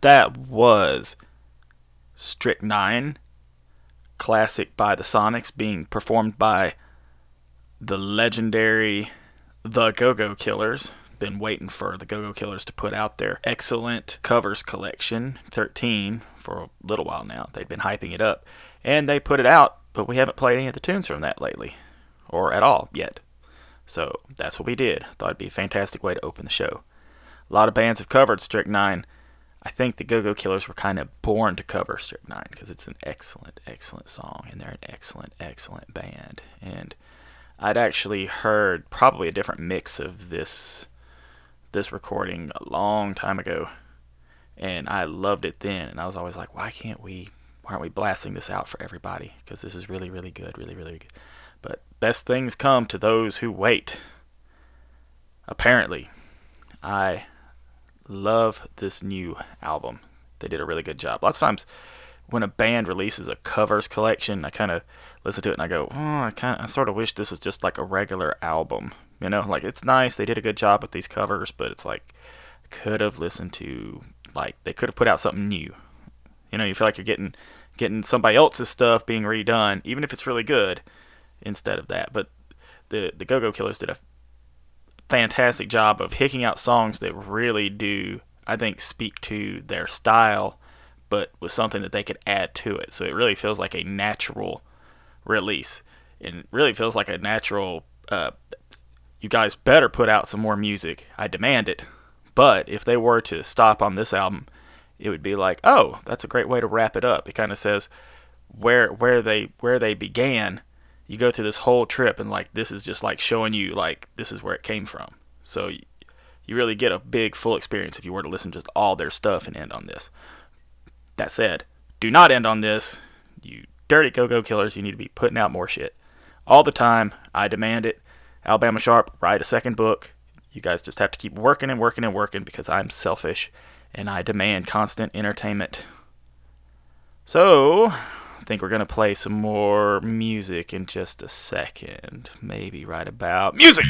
That was Strychnine, classic by the Sonics, being performed by the legendary The Go Go Killers. Been waiting for the Go Go Killers to put out their excellent covers collection, 13, for a little while now. They've been hyping it up. And they put it out, but we haven't played any of the tunes from that lately, or at all yet. So that's what we did. Thought it'd be a fantastic way to open the show. A lot of bands have covered Strychnine. I think the Go Go Killers were kind of born to cover Strychnine because it's an excellent, excellent song, and they're an excellent, excellent band. And I'd actually heard probably a different mix of this this recording a long time ago, and I loved it then. And I was always like, why can't we? Why aren't we blasting this out for everybody? Because this is really, really good, really, really good. But best things come to those who wait. Apparently, I love this new album. They did a really good job. Lots of times when a band releases a covers collection, I kind of listen to it and I go, oh, I kind I sort of wish this was just like a regular album. You know, like it's nice they did a good job with these covers, but it's like could have listened to like they could have put out something new. You know, you feel like you're getting getting somebody else's stuff being redone, even if it's really good, instead of that. But the the Go Go Killers did a fantastic job of picking out songs that really do, I think, speak to their style, but with something that they could add to it. So it really feels like a natural release. And really feels like a natural. Uh, you guys better put out some more music. I demand it. But if they were to stop on this album, it would be like, oh, that's a great way to wrap it up. It kind of says where where they where they began you go through this whole trip and like this is just like showing you like this is where it came from. So you, really get a big full experience if you were to listen to all their stuff and end on this. That said, do not end on this. You dirty go-go killers, you need to be putting out more shit all the time. I demand it. Alabama Sharp, write a second book. You guys just have to keep working and working and working because I'm selfish and I demand constant entertainment. So, think we're going to play some more music in just a second. Maybe right about music!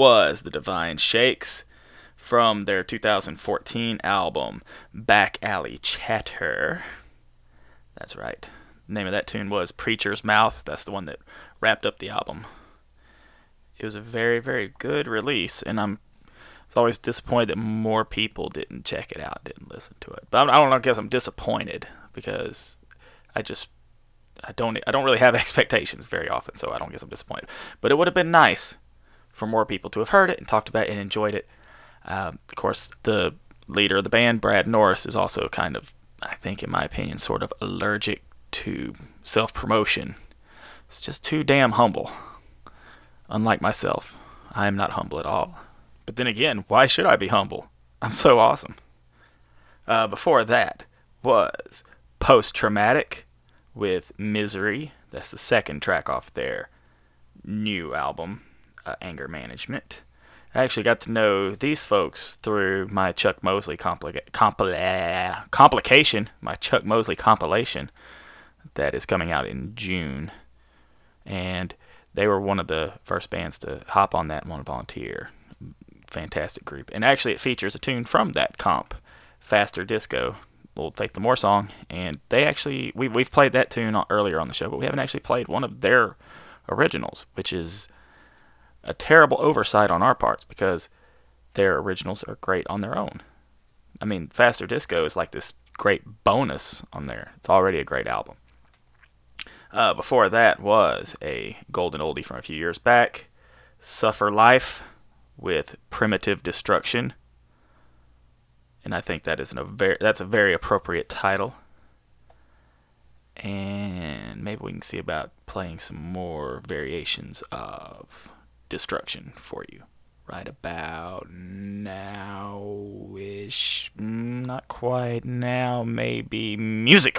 Was the Divine Shakes from their 2014 album, Back Alley Chatter. That's right. The name of that tune was Preacher's Mouth. That's the one that wrapped up the album. It was a very, very good release, and I'm was always disappointed that more people didn't check it out, didn't listen to it. But I don't know. I guess I'm disappointed because I just I don't I don't really have expectations very often, so I don't guess I'm disappointed. But it would have been nice for more people to have heard it and talked about it and enjoyed it. Um, of course, the leader of the band, Brad Norris, is also kind of, I think, in my opinion, sort of allergic to self promotion. It's just too damn humble. Unlike myself, I am not humble at all. But then again, why should I be humble? I'm so awesome. Uh, before that was Post Traumatic with Misery. That's the second track off their new album, uh, Anger Management. I actually got to know these folks through my Chuck Mosley complica- compli- complication, my Chuck Mosley compilation that is coming out in June. And they were one of the first bands to hop on that and want to volunteer. Fantastic group. And actually, it features a tune from that comp, Faster Disco, Old Faith No More song. And they actually, we, we've played that tune earlier on the show, but we haven't actually played one of their originals, which is a terrible oversight on our parts because their originals are great on their own. I mean, Faster Disco is like this great bonus on there. It's already a great album. Uh, before that was a golden oldie from a few years back, Suffer Life with Primitive Destruction. And I think that is a very that's a very appropriate title. And maybe we can see about playing some more variations of destruction for you right about now ish. Mm, not quite now, maybe music.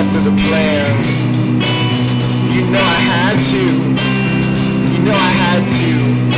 after the plan, You know I had to. You know I had to.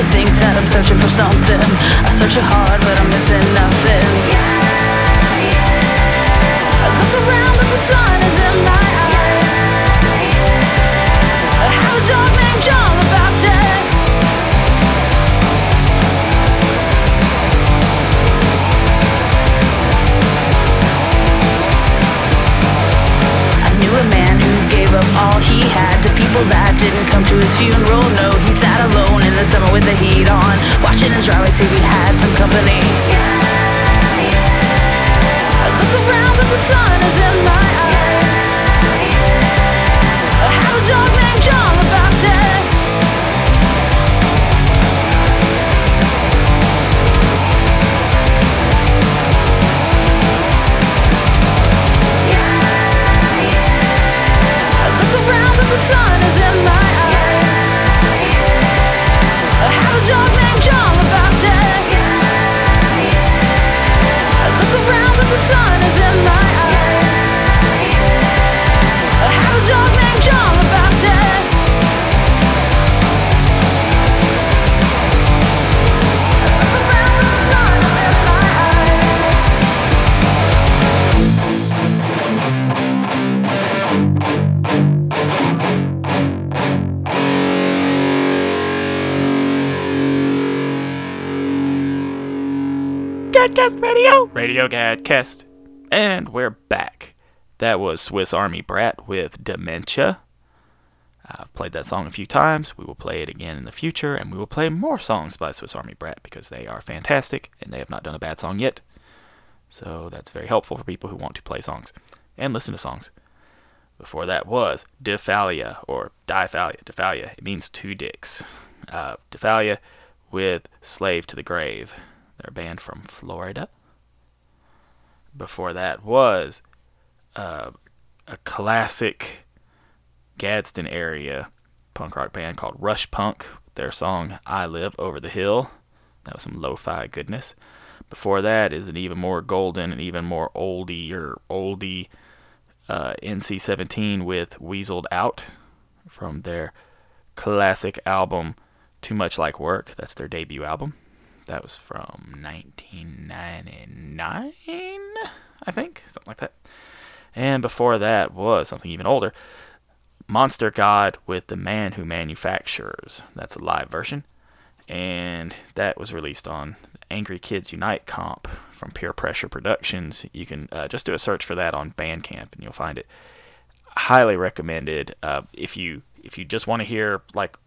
Always think that I'm searching for something. I search it hard, but I'm missing nothing. I look around, but the sun is in my eyes. I have a dog named John the Baptist. I knew a man who gave up all he had people that didn't come to his funeral. No, he sat alone in the summer with the heat on, watching his driveway see we had some company. I look around, but the sun is in my eyes. Radio! Radio Gadcast. And we're back. That was Swiss Army Brat with Dementia. I've played that song a few times. We will play it again in the future, and we will play more songs by Swiss Army Brat because they are fantastic and they have not done a bad song yet. So that's very helpful for people who want to play songs and listen to songs. Before that was Diphalia or Diphalia. Diphalia, It means two dicks. Uh, Defalia with Slave to the Grave. They're a band from Florida. Before that was uh, a classic Gadsden area punk rock band called Rush Punk. Their song I Live Over the Hill. That was some lo fi goodness. Before that is an even more golden and even more oldie or oldie uh, NC 17 with Weaseled Out from their classic album Too Much Like Work. That's their debut album. That was from 1999, I think, something like that. And before that was something even older Monster God with The Man Who Manufactures. That's a live version. And that was released on Angry Kids Unite comp from Peer Pressure Productions. You can uh, just do a search for that on Bandcamp and you'll find it. Highly recommended uh, if you if you just want to hear like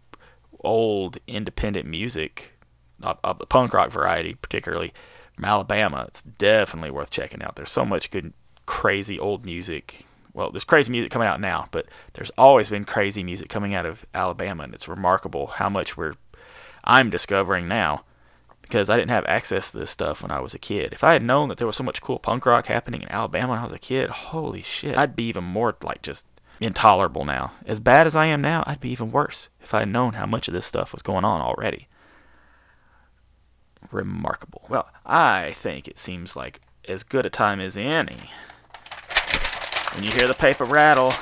old independent music of, of the punk rock variety, particularly from Alabama. It's definitely worth checking out. There's so much good, crazy old music. Well, there's crazy music coming out now, but there's always been crazy music coming out of Alabama, and it's remarkable how much we're I'm discovering now because I didn't have access to this stuff when I was a kid. If I had known that there was so much cool punk rock happening in Alabama when I was a kid, holy shit, I'd be even more like just intolerable now. As bad as I am now, I'd be even worse if I had known how much of this stuff was going on already. Remarkable. Well, I think it seems like as good a time as any. When you hear the paper rattle,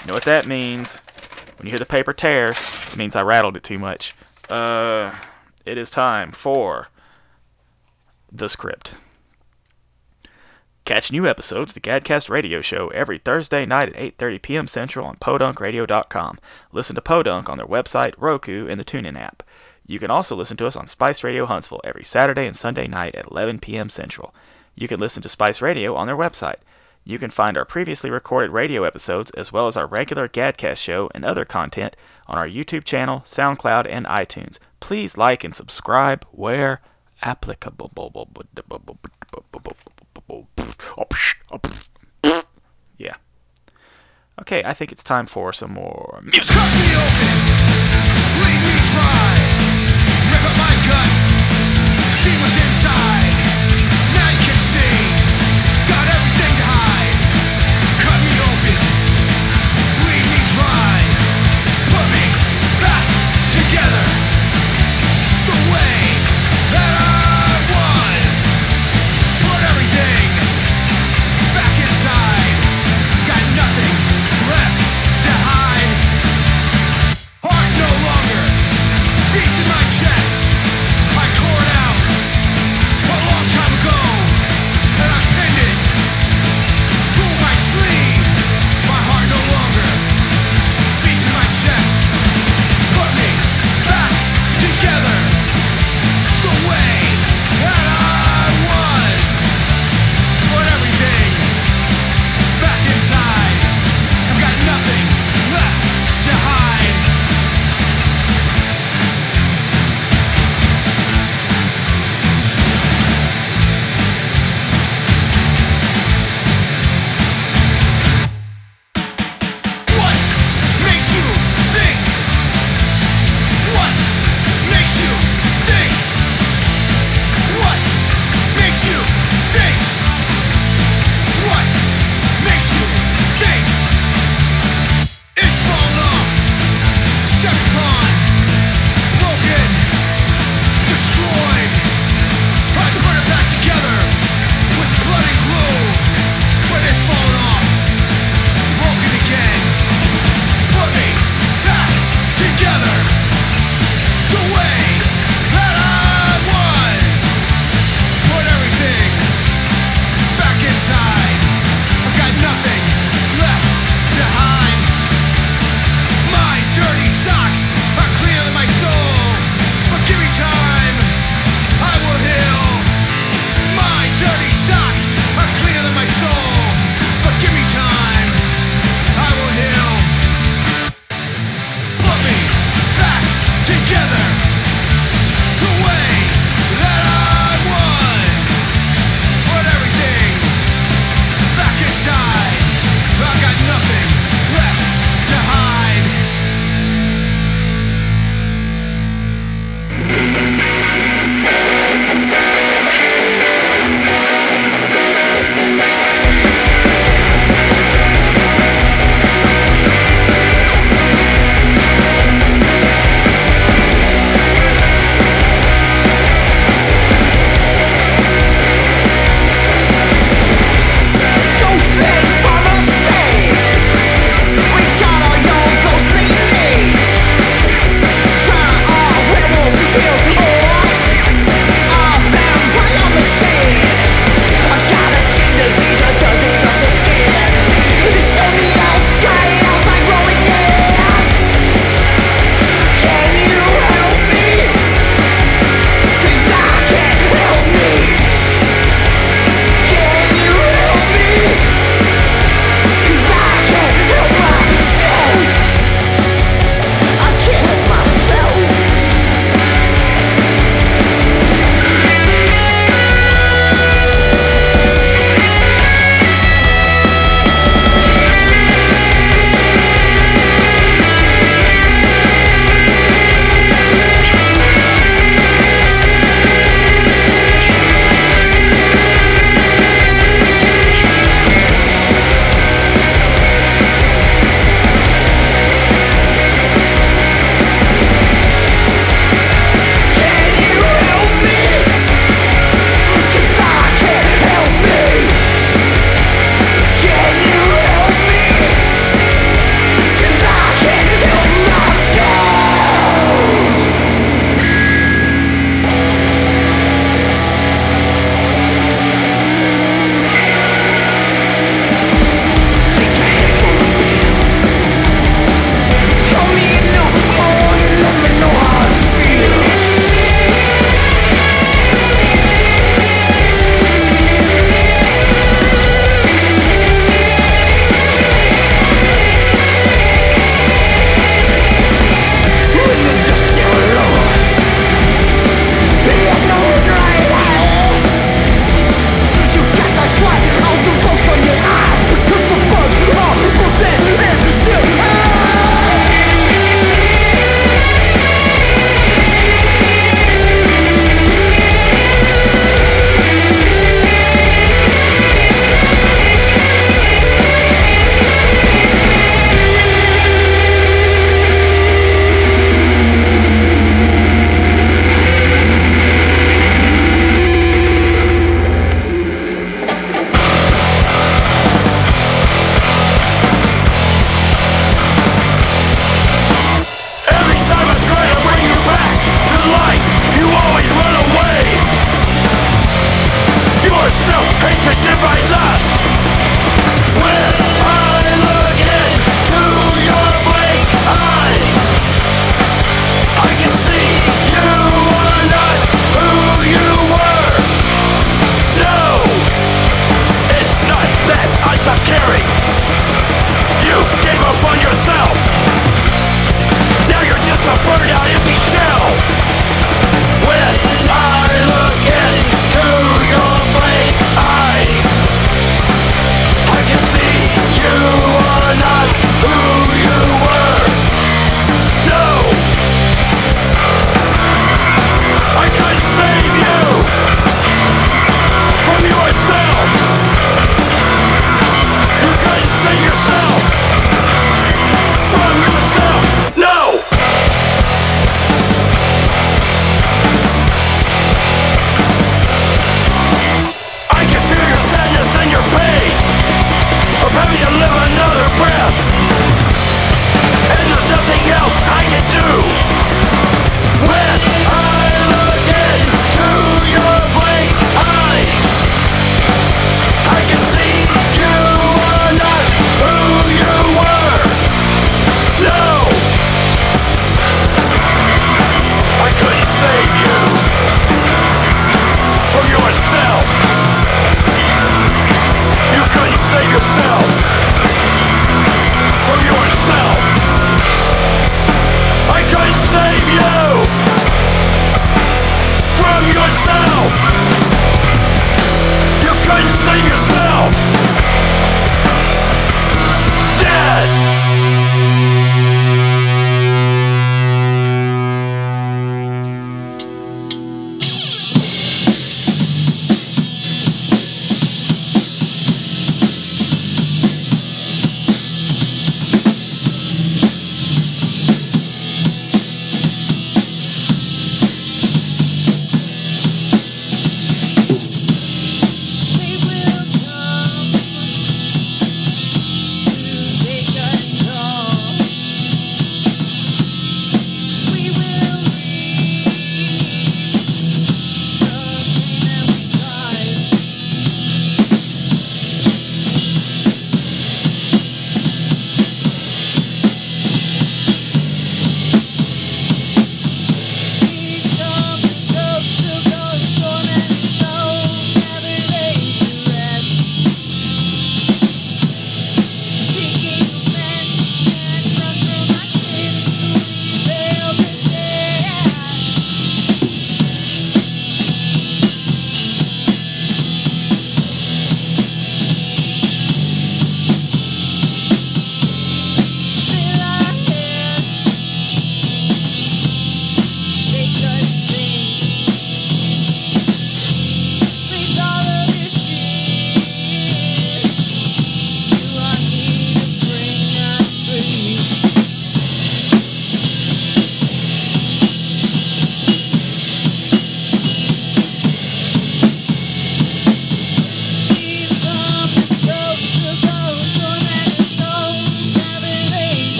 you know what that means. When you hear the paper tear, it means I rattled it too much. Uh, it is time for the script. Catch new episodes of the Gadcast Radio Show every Thursday night at 8:30 p.m. Central on podunkradio.com. Listen to Podunk on their website, Roku, and the TuneIn app. You can also listen to us on Spice Radio Huntsville every Saturday and Sunday night at 11 p.m. Central. You can listen to Spice Radio on their website. You can find our previously recorded radio episodes as well as our regular Gadcast show and other content on our YouTube channel, SoundCloud, and iTunes. Please like and subscribe where applicable. Yeah. Okay, I think it's time for some more music. Guts, see what's inside.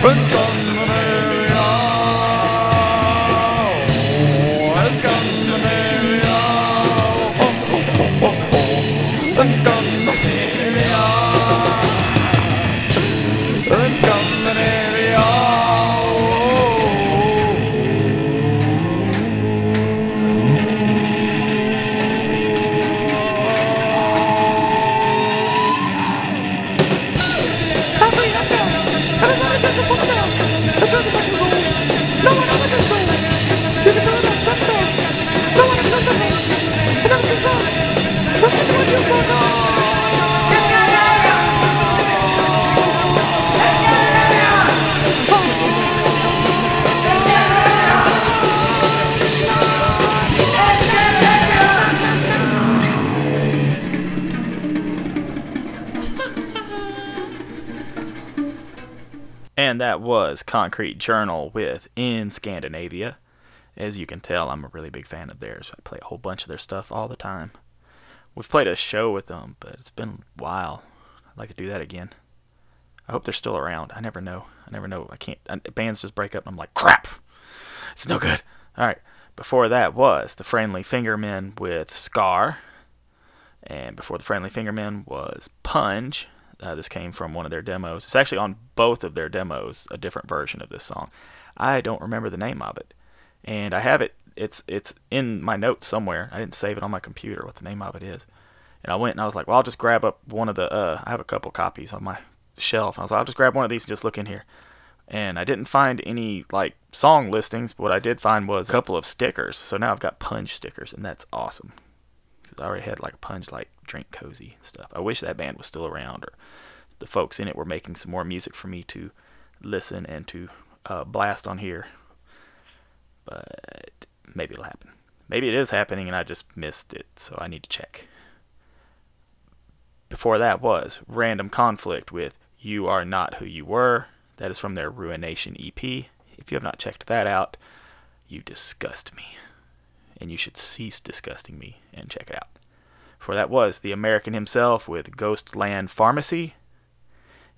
In Scandinavia. That was Concrete Journal with In Scandinavia. As you can tell, I'm a really big fan of theirs. I play a whole bunch of their stuff all the time. We've played a show with them, but it's been a while. I'd like to do that again. I hope they're still around. I never know. I never know. I can't. I, bands just break up, and I'm like, crap. It's no good. All right. Before that was the Friendly Fingermen with Scar, and before the Friendly Fingermen was Punge. Uh, this came from one of their demos. It's actually on both of their demos, a different version of this song. I don't remember the name of it, and I have it. It's it's in my notes somewhere. I didn't save it on my computer what the name of it is. And I went and I was like, well, I'll just grab up one of the. Uh, I have a couple copies on my shelf. I was like, I'll just grab one of these and just look in here. And I didn't find any like song listings, but what I did find was a couple of stickers. So now I've got Punch stickers, and that's awesome. I already had like a Punch like Drink Cozy stuff. I wish that band was still around, or the folks in it were making some more music for me to listen and to uh, blast on here. But maybe it'll happen. Maybe it is happening and I just missed it, so I need to check. Before that was Random Conflict with You Are Not Who You Were. That is from their Ruination EP. If you have not checked that out, you disgust me. And you should cease disgusting me and check it out. For that was the American himself with Ghostland Pharmacy.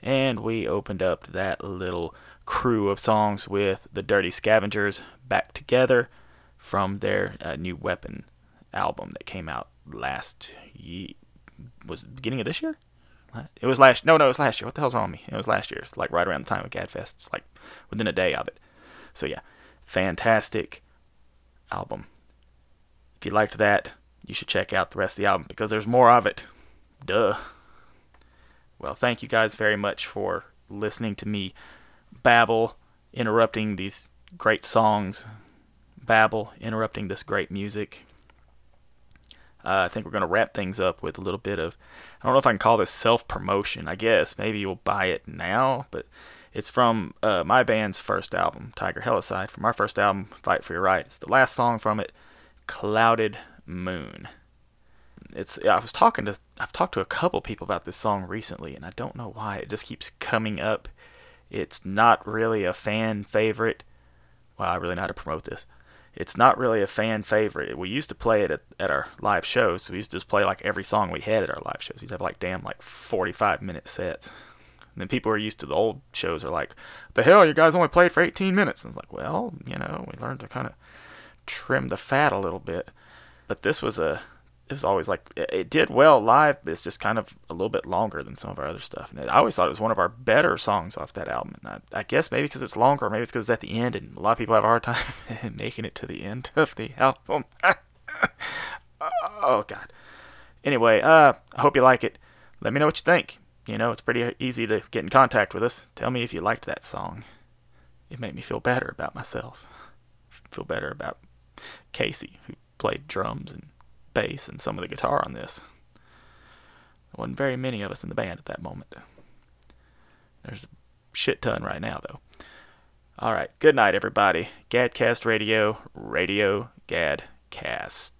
And we opened up that little crew of songs with the Dirty Scavengers back together from their uh, new Weapon album that came out last ye- was beginning of this year? It was last no no it was last year. What the hell's wrong with me? It was last year. It's like right around the time of Gadfest. It's like within a day of it. So yeah, fantastic album. If you liked that, you should check out the rest of the album because there's more of it. Duh. Well, thank you guys very much for listening to me babble, interrupting these great songs, babble, interrupting this great music. Uh, I think we're going to wrap things up with a little bit of, I don't know if I can call this self promotion. I guess maybe you'll buy it now, but it's from uh, my band's first album, Tiger Helicide, from our first album, Fight for Your Right. It's the last song from it, Clouded Moon. It's I was talking to I've talked to a couple people about this song recently, and I don't know why it just keeps coming up. It's not really a fan favorite. Well, I really know how to promote this. It's not really a fan favorite. We used to play it at, at our live shows. So we used to just play like every song we had at our live shows. We'd have like damn like 45 minute sets. And then people who are used to the old shows are like, "The hell, you guys only played for 18 minutes." And it's like, well, you know, we learned to kind of trim the fat a little bit. But this was a it was always like it, did well live, but it's just kind of a little bit longer than some of our other stuff. And I always thought it was one of our better songs off that album. And I, I guess maybe because it's longer, maybe it's because it's at the end, and a lot of people have a hard time making it to the end of the album. oh God. Anyway, uh, I hope you like it. Let me know what you think. You know, it's pretty easy to get in contact with us. Tell me if you liked that song. It made me feel better about myself. Feel better about Casey, who played drums and bass and some of the guitar on this. There wasn't very many of us in the band at that moment. There's a shit ton right now, though. All right, good night, everybody. Gadcast Radio, Radio Gadcast.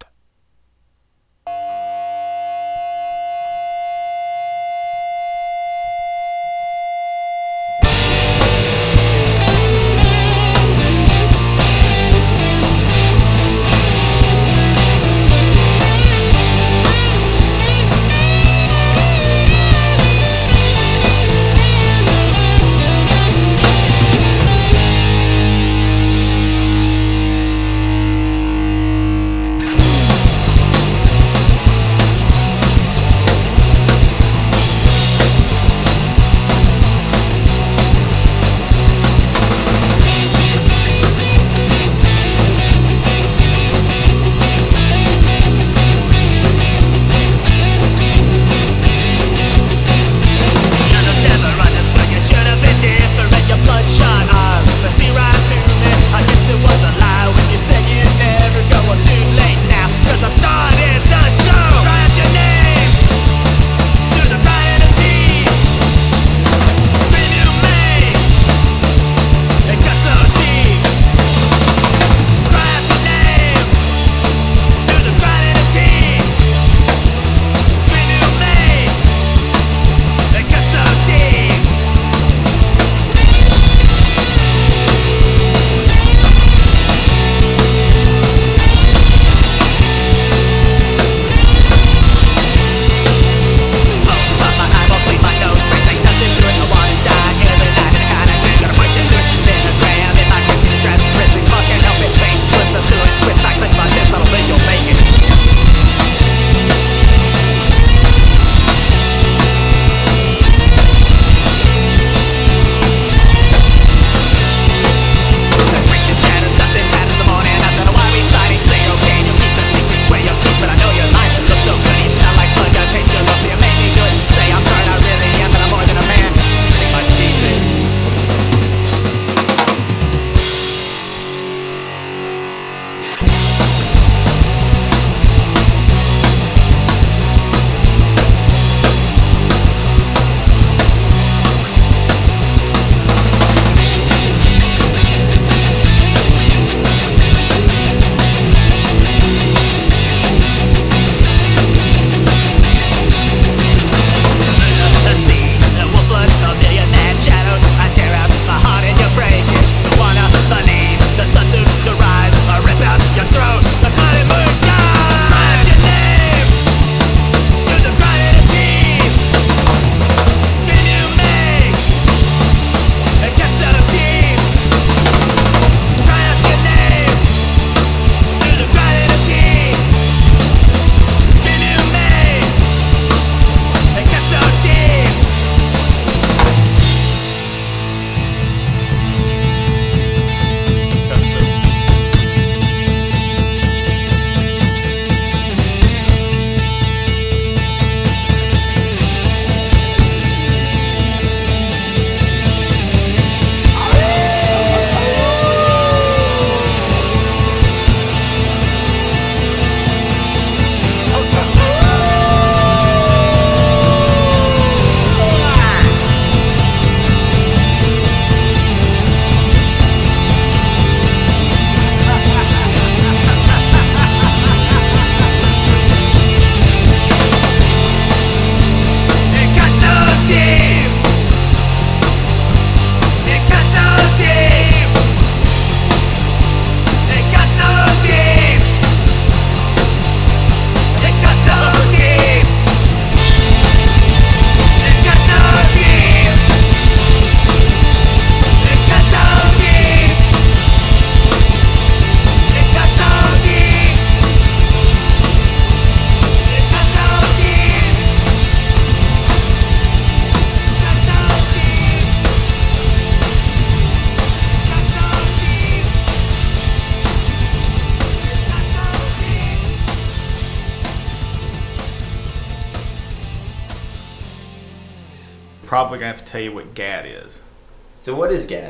Is. So